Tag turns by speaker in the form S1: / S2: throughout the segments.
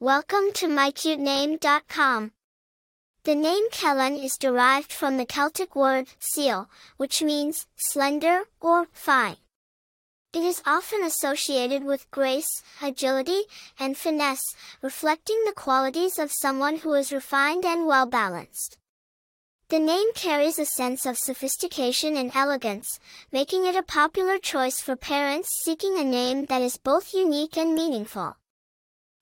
S1: Welcome to mycutename.com. The name Kellen is derived from the Celtic word seal, which means slender or fine. It is often associated with grace, agility, and finesse, reflecting the qualities of someone who is refined and well balanced. The name carries a sense of sophistication and elegance, making it a popular choice for parents seeking a name that is both unique and meaningful.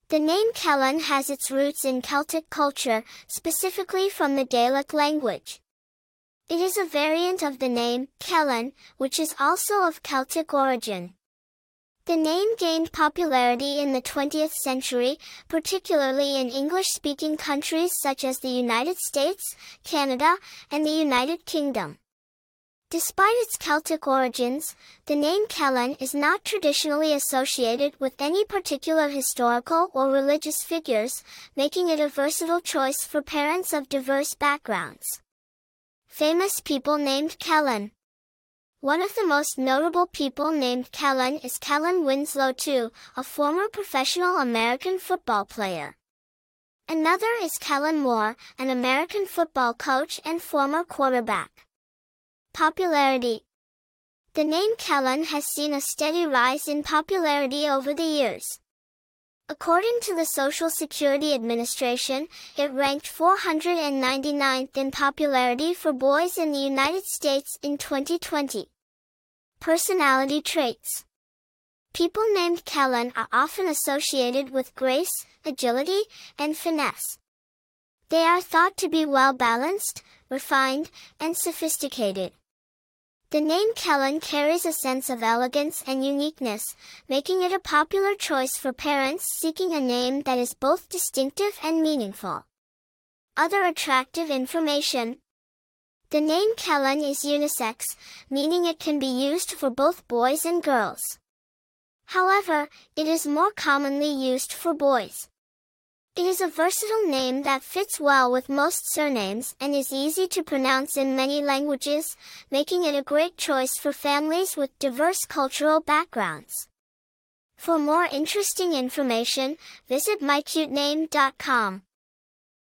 S1: The name Kellen has its roots in Celtic culture, specifically from the Gaelic language. It is a variant of the name Kellen, which is also of Celtic origin. The name gained popularity in the 20th century, particularly in English-speaking countries such as the United States, Canada, and the United Kingdom. Despite its Celtic origins, the name Kellen is not traditionally associated with any particular historical or religious figures, making it a versatile choice for parents of diverse backgrounds. Famous people named Kellen One of the most notable people named Kellen is Kellen Winslow II, a former professional American football player. Another is Kellen Moore, an American football coach and former quarterback. Popularity The name Kellen has seen a steady rise in popularity over the years. According to the Social Security Administration, it ranked 499th in popularity for boys in the United States in 2020. Personality traits People named Kellen are often associated with grace, agility, and finesse. They are thought to be well balanced, refined, and sophisticated. The name Kellen carries a sense of elegance and uniqueness, making it a popular choice for parents seeking a name that is both distinctive and meaningful. Other attractive information. The name Kellen is unisex, meaning it can be used for both boys and girls. However, it is more commonly used for boys. It is a versatile name that fits well with most surnames and is easy to pronounce in many languages, making it a great choice for families with diverse cultural backgrounds. For more interesting information, visit mycutename.com.